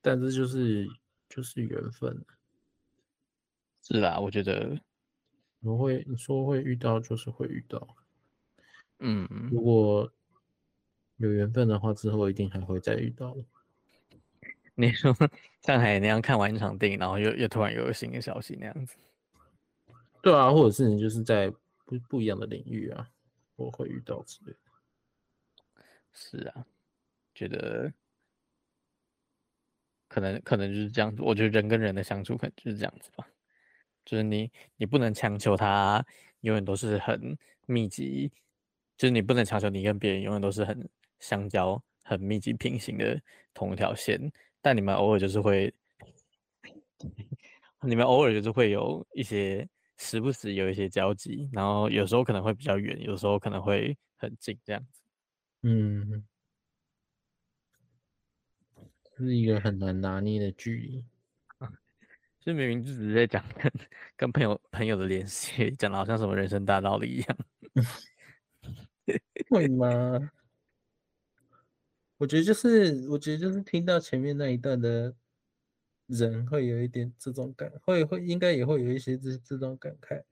但这就是就是缘分。是啦，我觉得我会你说会遇到，就是会遇到。嗯，如果有缘分的话，之后一定还会再遇到。你说上海那样看完一场电影，然后又又突然又有新的消息那样子。对啊，或者是你就是在不不一样的领域啊，我会遇到之类的。是啊，觉得可能可能就是这样子。我觉得人跟人的相处可能就是这样子吧，就是你你不能强求他永远都是很密集，就是你不能强求你跟别人永远都是很相交、很密集平行的同一条线，但你们偶尔就是会，你们偶尔就是会有一些时不时有一些交集，然后有时候可能会比较远，有时候可能会很近这样子。嗯，是一个很难拿捏的距离。就明明就只是在讲跟跟朋友朋友的联系，讲的好像什么人生大道理一样。会 吗？我觉得就是，我觉得就是听到前面那一段的人会有一点这种感，会会应该也会有一些这这种感慨。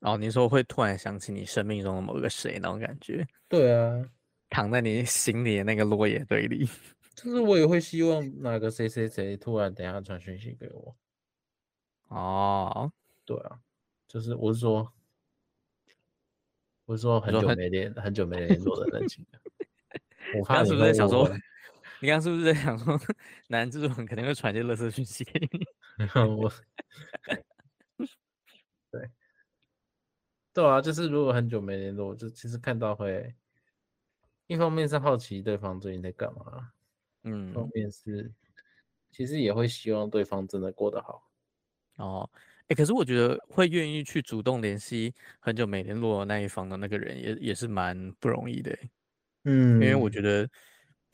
哦，你说会突然想起你生命中的某个谁那种感觉？对啊。躺在你心里的那个落叶堆里，就是我也会希望哪个谁谁谁突然等下传讯息给我。哦，对啊，就是我是说，我是说很久没联很，久没联络的人情。我刚刚是不是在想说，你刚刚是不是在想说，男制作人肯定会传些垃圾讯息给你？我，对，对啊，就是如果很久没联络，就其实看到会。一方面是好奇对方最近在干嘛，嗯，一方面是其实也会希望对方真的过得好。哦，哎、欸，可是我觉得会愿意去主动联系很久没联络的那一方的那个人也，也也是蛮不容易的。嗯，因为我觉得，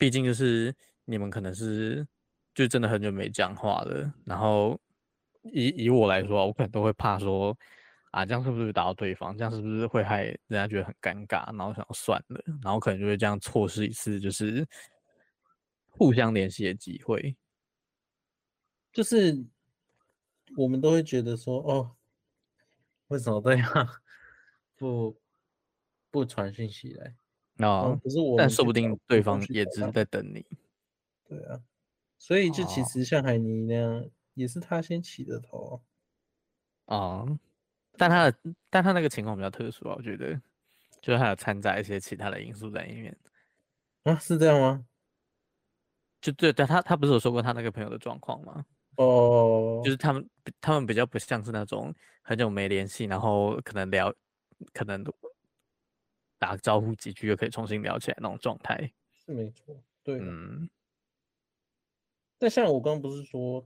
毕竟就是你们可能是就真的很久没讲话了，然后以以我来说，我可能都会怕说。啊，这样是不是打到对方？这样是不是会害人家觉得很尴尬？然后想算了，然后可能就会这样错失一次，就是互相联系的机会。就是我们都会觉得说，哦，为什么这样 不不传讯息来？哦，可是我，但说不定对方也只是在等你。对啊，所以就其实像海尼那样，也是他先起的头。哦。但他的，但他那个情况比较特殊啊，我觉得，就是还有掺杂一些其他的因素在里面。啊，是这样吗？就对，但他他不是有说过他那个朋友的状况吗？哦，就是他们他们比较不像是那种很久没联系，然后可能聊，可能打个招呼几句就可以重新聊起来那种状态。是没错，对，嗯。但像我刚刚不是说。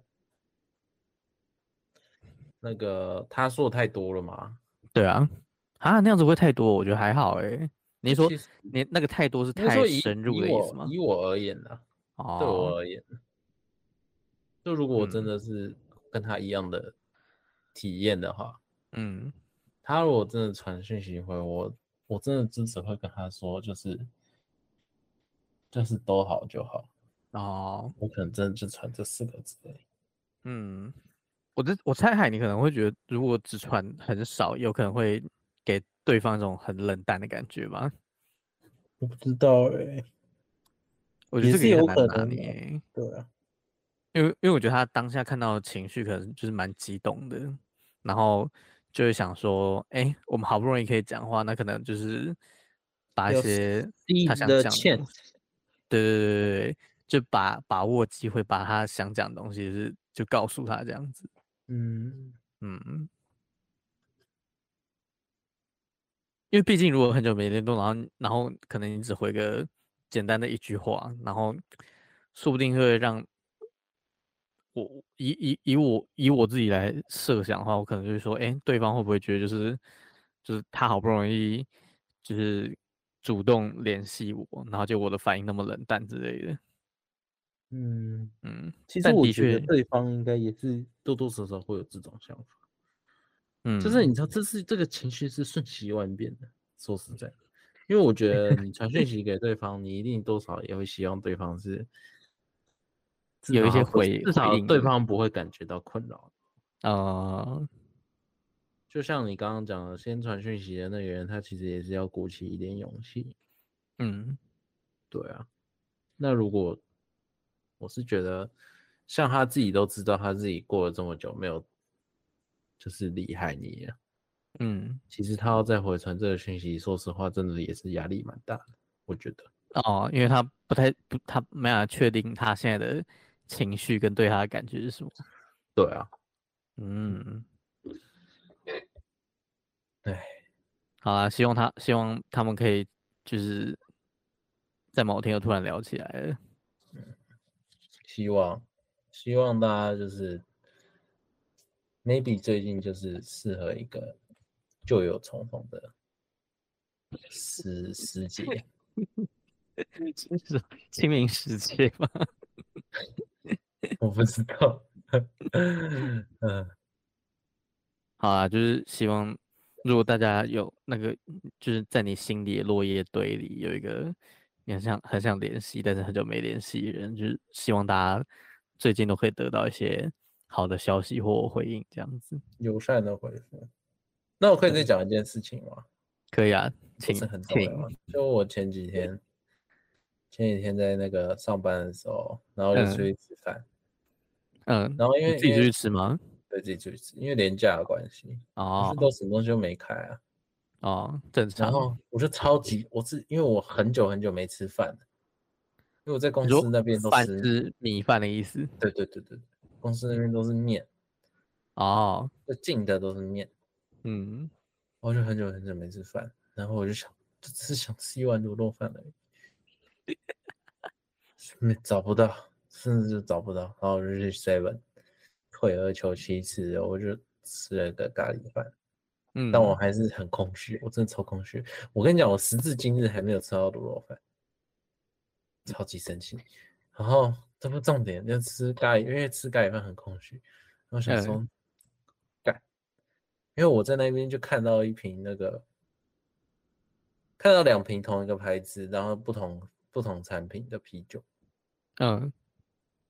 那个他说的太多了吗？对啊，啊那样子会太多，我觉得还好哎。你说你那个太多是太深入的意思吗？以我，以我而言呢、啊，对我而言，就如果我真的是跟他一样的体验的话，嗯，他如果真的传讯息回我，我真的支持会跟他说，就是就是都好就好哦，我可能真的就传这四个字，嗯。我这我猜海，你可能会觉得，如果只传很少，有可能会给对方一种很冷淡的感觉吧？我不知道哎、欸，我觉得这个也很难拿捏。啊对啊，因为因为我觉得他当下看到的情绪可能就是蛮激动的，然后就是想说，哎、欸，我们好不容易可以讲话，那可能就是把一些他想讲的，的，对对对对对，就把把握机会，把他想讲的东西是就告诉他这样子。嗯。嗯，因为毕竟如果很久没联动，然后然后可能你只回个简单的一句话，然后说不定会让我以以以我以我自己来设想的话，我可能就会说，哎，对方会不会觉得就是就是他好不容易就是主动联系我，然后就我的反应那么冷淡之类的。嗯嗯，其实我觉得对方应该也是多多少少会有这种想法。嗯，就是你知道，这是这个情绪是瞬息万变的。说实在的，因为我觉得你传讯 息给对方，你一定多少也会希望对方是有一些回，至少对方不会感觉到困扰。啊、呃，就像你刚刚讲的，先传讯息的那个人，他其实也是要鼓起一点勇气。嗯，对啊。那如果我是觉得，像他自己都知道，他自己过了这么久没有。就是厉害你了，嗯，其实他要再回传这个讯息，说实话，真的也是压力蛮大的，我觉得。哦，因为他不太不，他没法确定他现在的情绪跟对他的感觉是什么。对啊，嗯，对，好啊，希望他希望他们可以就是在某天又突然聊起来了。嗯，希望希望大家就是。maybe 最近就是适合一个旧友重逢的时时节，是清明时节吗？我不知道。嗯，好啊，就是希望如果大家有那个，就是在你心里的落叶堆里有一个你很想很想联系，但是很久没联系的人，就是希望大家最近都可以得到一些。好的消息或回应，这样子友善的回复。那我可以再讲一件事情吗？可以啊，请是很重要。就我前几天，前几天在那个上班的时候，然后就出去吃饭。嗯，然后因为自己出去吃吗？对，自己出去吃，因为廉价的关系。哦。都什么东西都没开啊。哦，正常。然后我就超级，我是因为我很久很久没吃饭了，因为我在公司那边都是，是米饭的意思。对对对对。公司那边都是面，哦，就进的都是面，嗯，我就很久很久没吃饭，然后我就想，就只是想吃一碗卤肉饭而已，没找不到，甚至就找不到，然后我就去 seven，退而求其次，我就吃了个咖喱饭，嗯，但我还是很空虚，我真的超空虚，我跟你讲，我时至今日还没有吃到卤肉饭，超级生气，然后。这不重点，就吃咖喱，因为吃咖喱饭很空虚。我想说，干、嗯，因为我在那边就看到一瓶那个，看到两瓶同一个牌子，然后不同不同产品的啤酒。嗯，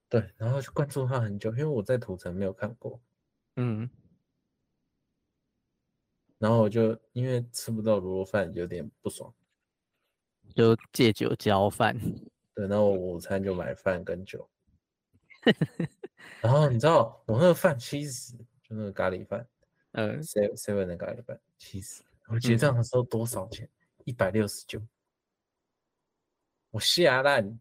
对，然后就关注他很久，因为我在土城没有看过。嗯，然后我就因为吃不到卤肉饭，有点不爽，就借酒浇饭。对，然后我午餐就买饭跟酒，然后你知道我那个饭七十，就那个咖喱饭，嗯，seven seven 的咖喱饭七十，我结账的时候多少钱？一百六十九，我下烂，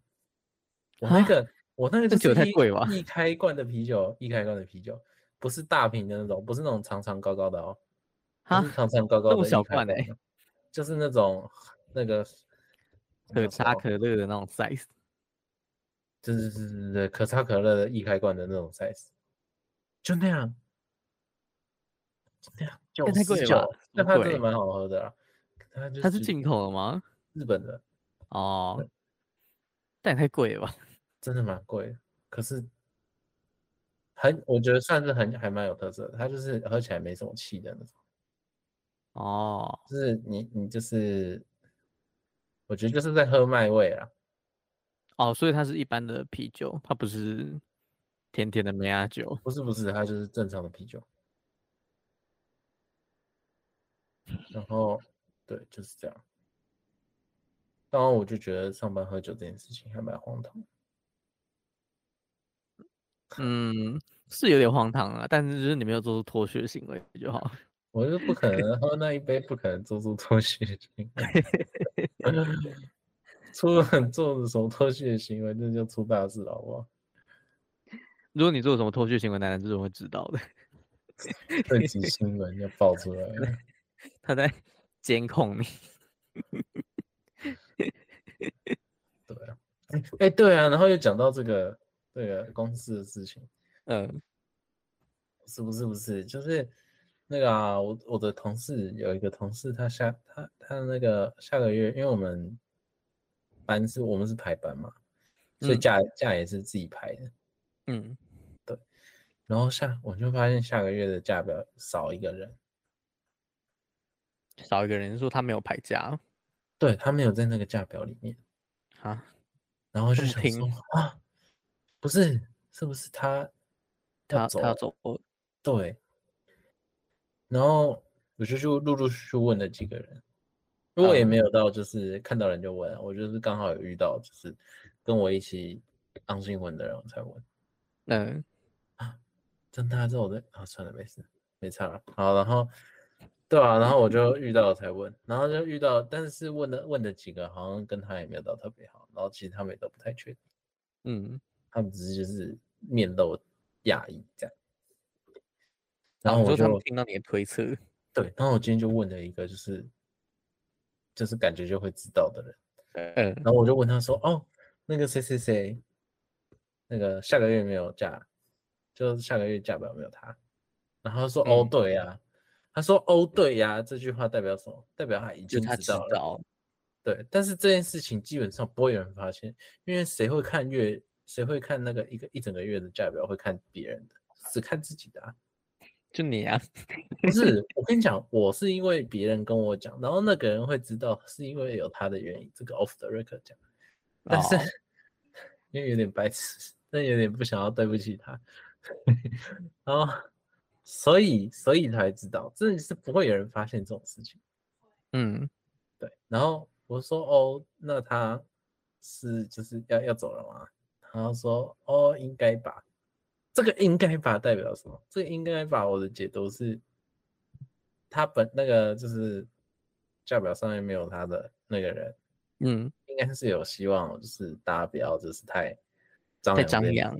我那个、啊、我那个就是酒太贵吧？一开罐的啤酒，一开罐的啤酒，不是大瓶的那种，不是那种长长高高的哦，不是长长高高的，小罐的，就是那种那个。可口可乐的那种 size，就是是是是可口可乐的易开罐的那种 size，就那样，那样就太贵了吧？那它真的蛮好喝的啦，它它是进口的吗？日本的哦，但也太贵了吧？真的蛮贵的，可是很我觉得算是很还蛮有特色的，它就是喝起来没什么气的那种，哦，就是你你就是。我觉得就是在喝麦味啊，哦，所以它是一般的啤酒，它不是甜甜的梅亚酒，不是不是，它就是正常的啤酒。然后，对，就是这样。当然，我就觉得上班喝酒这件事情还蛮荒唐。嗯，是有点荒唐啊，但是就是你没有做出脱序的行为就好。我就不可能喝那一杯，不可能做出脱序的行为。出了做的什么脱序的行为，那就出大事了，好不好？如果你做什么脱序行为，男人这种会知道的。这集新闻要爆出来了，他在监控你。对啊，哎、欸，对啊，然后又讲到这个这个公司的事情，嗯，是不是不是，就是。那个啊，我我的同事有一个同事，他下他他那个下个月，因为我们班是我们是排班嘛，所以假、嗯、假也是自己排的。嗯，对。然后下我就发现下个月的假表少一个人，少一个人说他没有排假，对，他没有在那个假表里面。啊，然后就想说啊，不是，是不是他他他要走？对，然后我就就陆陆续续问了几个人，如果也没有到，就是看到人就问，我就是刚好有遇到，就是跟我一起当新闻的人我才问，嗯。啊 真的之后我在啊，算了，没事，没差了。好，然后对啊，然后我就遇到了才问，然后就遇到，但是问的问的几个好像跟他也没有到特别好，然后其实他们也都不太确定，嗯，他们只是就是面露讶异这样。然后我就，听到你的推测，对，然后我今天就问了一个就是就是感觉就会知道的人，嗯，然后我就问他说，哦，那个谁谁谁，那个下个月没有假。就是下个月假表没有他，然后他说哦对呀、他说哦对呀、啊，这句话代表什么？代表他已经知道了。对，但是这件事情基本上不会有人发现，因为谁会看月？谁会看那个一个一整个月的价表？会看别人的，只看自己的啊。就你啊？不是，我跟你讲，我是因为别人跟我讲，然后那个人会知道，是因为有他的原因。这个 off the record 讲，但是、哦、因为有点白痴，但有点不想要对不起他。然后，所以，所以才知道，真的是不会有人发现这种事情。嗯，对。然后我说：“哦，那他是就是要要走了吗？”然后说：“哦，应该吧。”这个“应该吧”代表什么？这个“应该吧”我的解读是，他本那个就是价表上面没有他的那个人，嗯，应该是有希望，就是大家不要就是太张太张扬。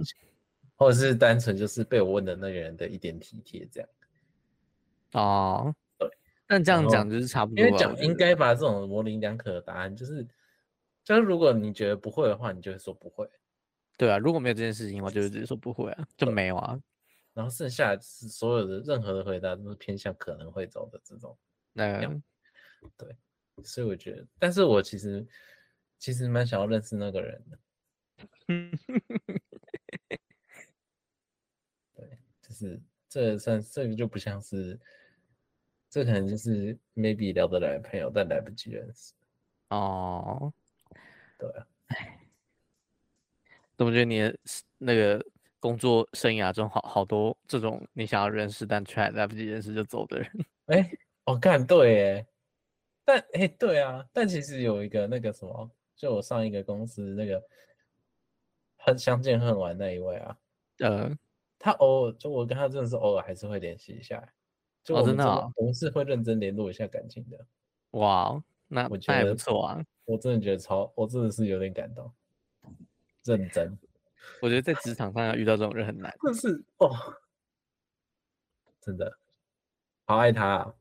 或者是单纯就是被我问的那个人的一点体贴这样，哦，对，但这样讲就是差不多。因为讲应该吧这种模棱两可的答案，就是就是如果你觉得不会的话，你就会说不会。对啊，如果没有这件事情的话，就是直接说不会啊，就没有啊。然后剩下是所有的任何的回答都是偏向可能会走的这种。那对，所以我觉得，但是我其实其实蛮想要认识那个人的。对，就是，这算这个就不像是，这可能就是 maybe 聊得来的朋友，但来不及认识。哦，对啊，哎，怎么觉得你的那个工作生涯中好好多这种你想要认识但却还来不及认识就走的人？哎，我看对哎，但哎对啊，但其实有一个那个什么，就我上一个公司那个很相见恨晚那一位啊，呃。他偶尔就我跟他真的是偶尔还是会联系一下，就我们同事会认真联络一下感情的。哇，那我觉得还不错啊！我真的觉得超，我真的是有点感动，认真。我觉得在职场上要遇到这种人很难。但是哦，真的好爱他啊！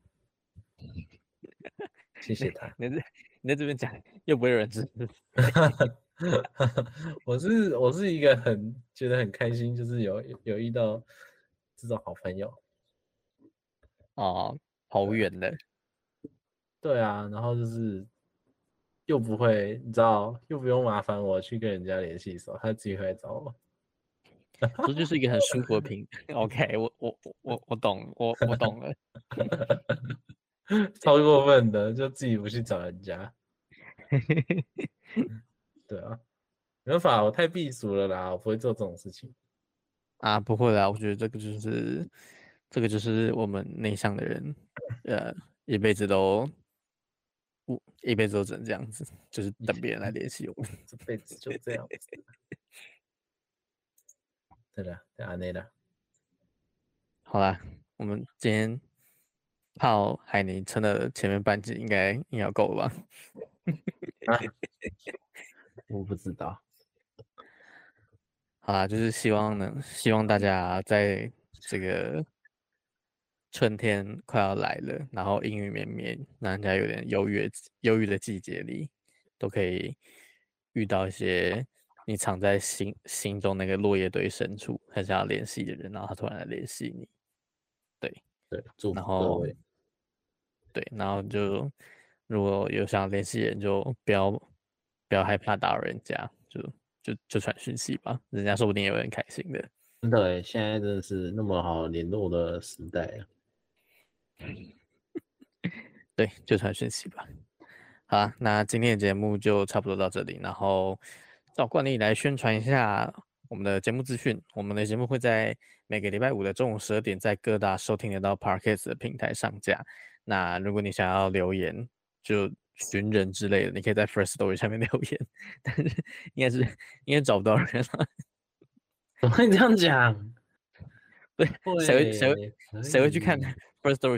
谢谢他。你在你在这边讲，又不会有人知。我是我是一个很觉得很开心，就是有有遇到这种好朋友哦，好远的，对啊，然后就是又不会，你知道，又不用麻烦我去跟人家联系的时候，他自己会来找我，这就是一个很舒服的平。OK，我我我我懂，我我懂了，超过分的，就自己不去找人家。对啊，没办法，我太避俗了啦，我不会做这种事情啊，不会啦，我觉得这个就是，这个就是我们内向的人，呃，一辈子都，不，一辈子都只能这样子，就是等别人来联系我，这辈子就这样子。对了，对啊，那的。好啦，我们今天泡海尼撑的前面半集，应该应该够了吧？啊 我不知道，好啦，就是希望能希望大家在这个春天快要来了，然后阴雨绵绵，让人家有点忧郁忧郁的季节里，都可以遇到一些你藏在心心中那个落叶堆深处很想要联系的人，然后他突然来联系你，对对，然后对，然后就如果有想联系人，就不要。不要害怕打扰人家，就就就传讯息吧，人家说不定也会很开心的。真的，现在真的是那么好联络的时代啊。对，就传讯息吧。好啊，那今天的节目就差不多到这里，然后照惯例来宣传一下我们的节目资讯。我们的节目会在每个礼拜五的中午十二点，在各大收听得到 Podcast 的平台上架。那如果你想要留言，就寻人之类的，你可以在 Firstory 下面 留言，但是应该是应该找不到人了。怎么会这样讲？对，谁会谁会谁会去看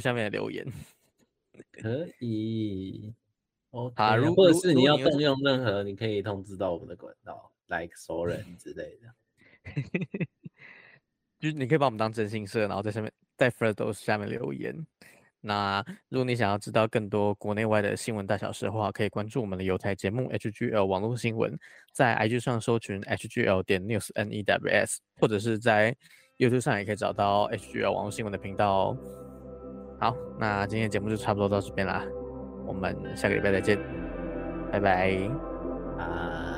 下面的留言？可以，OK，啊，如或者是你要动用任何，你可以通知到我们的管道，like 熟人 之类的。就是你可以把我们当真心社，然后在下面在 Firstory 下面留言。那如果你想要知道更多国内外的新闻大小事的话，可以关注我们的有台节目 HGL 网络新闻，在 IG 上搜寻 HGL 点 News N E W S，或者是在 YouTube 上也可以找到 HGL 网络新闻的频道哦。好，那今天节目就差不多到这边啦，我们下个礼拜再见，拜拜。啊。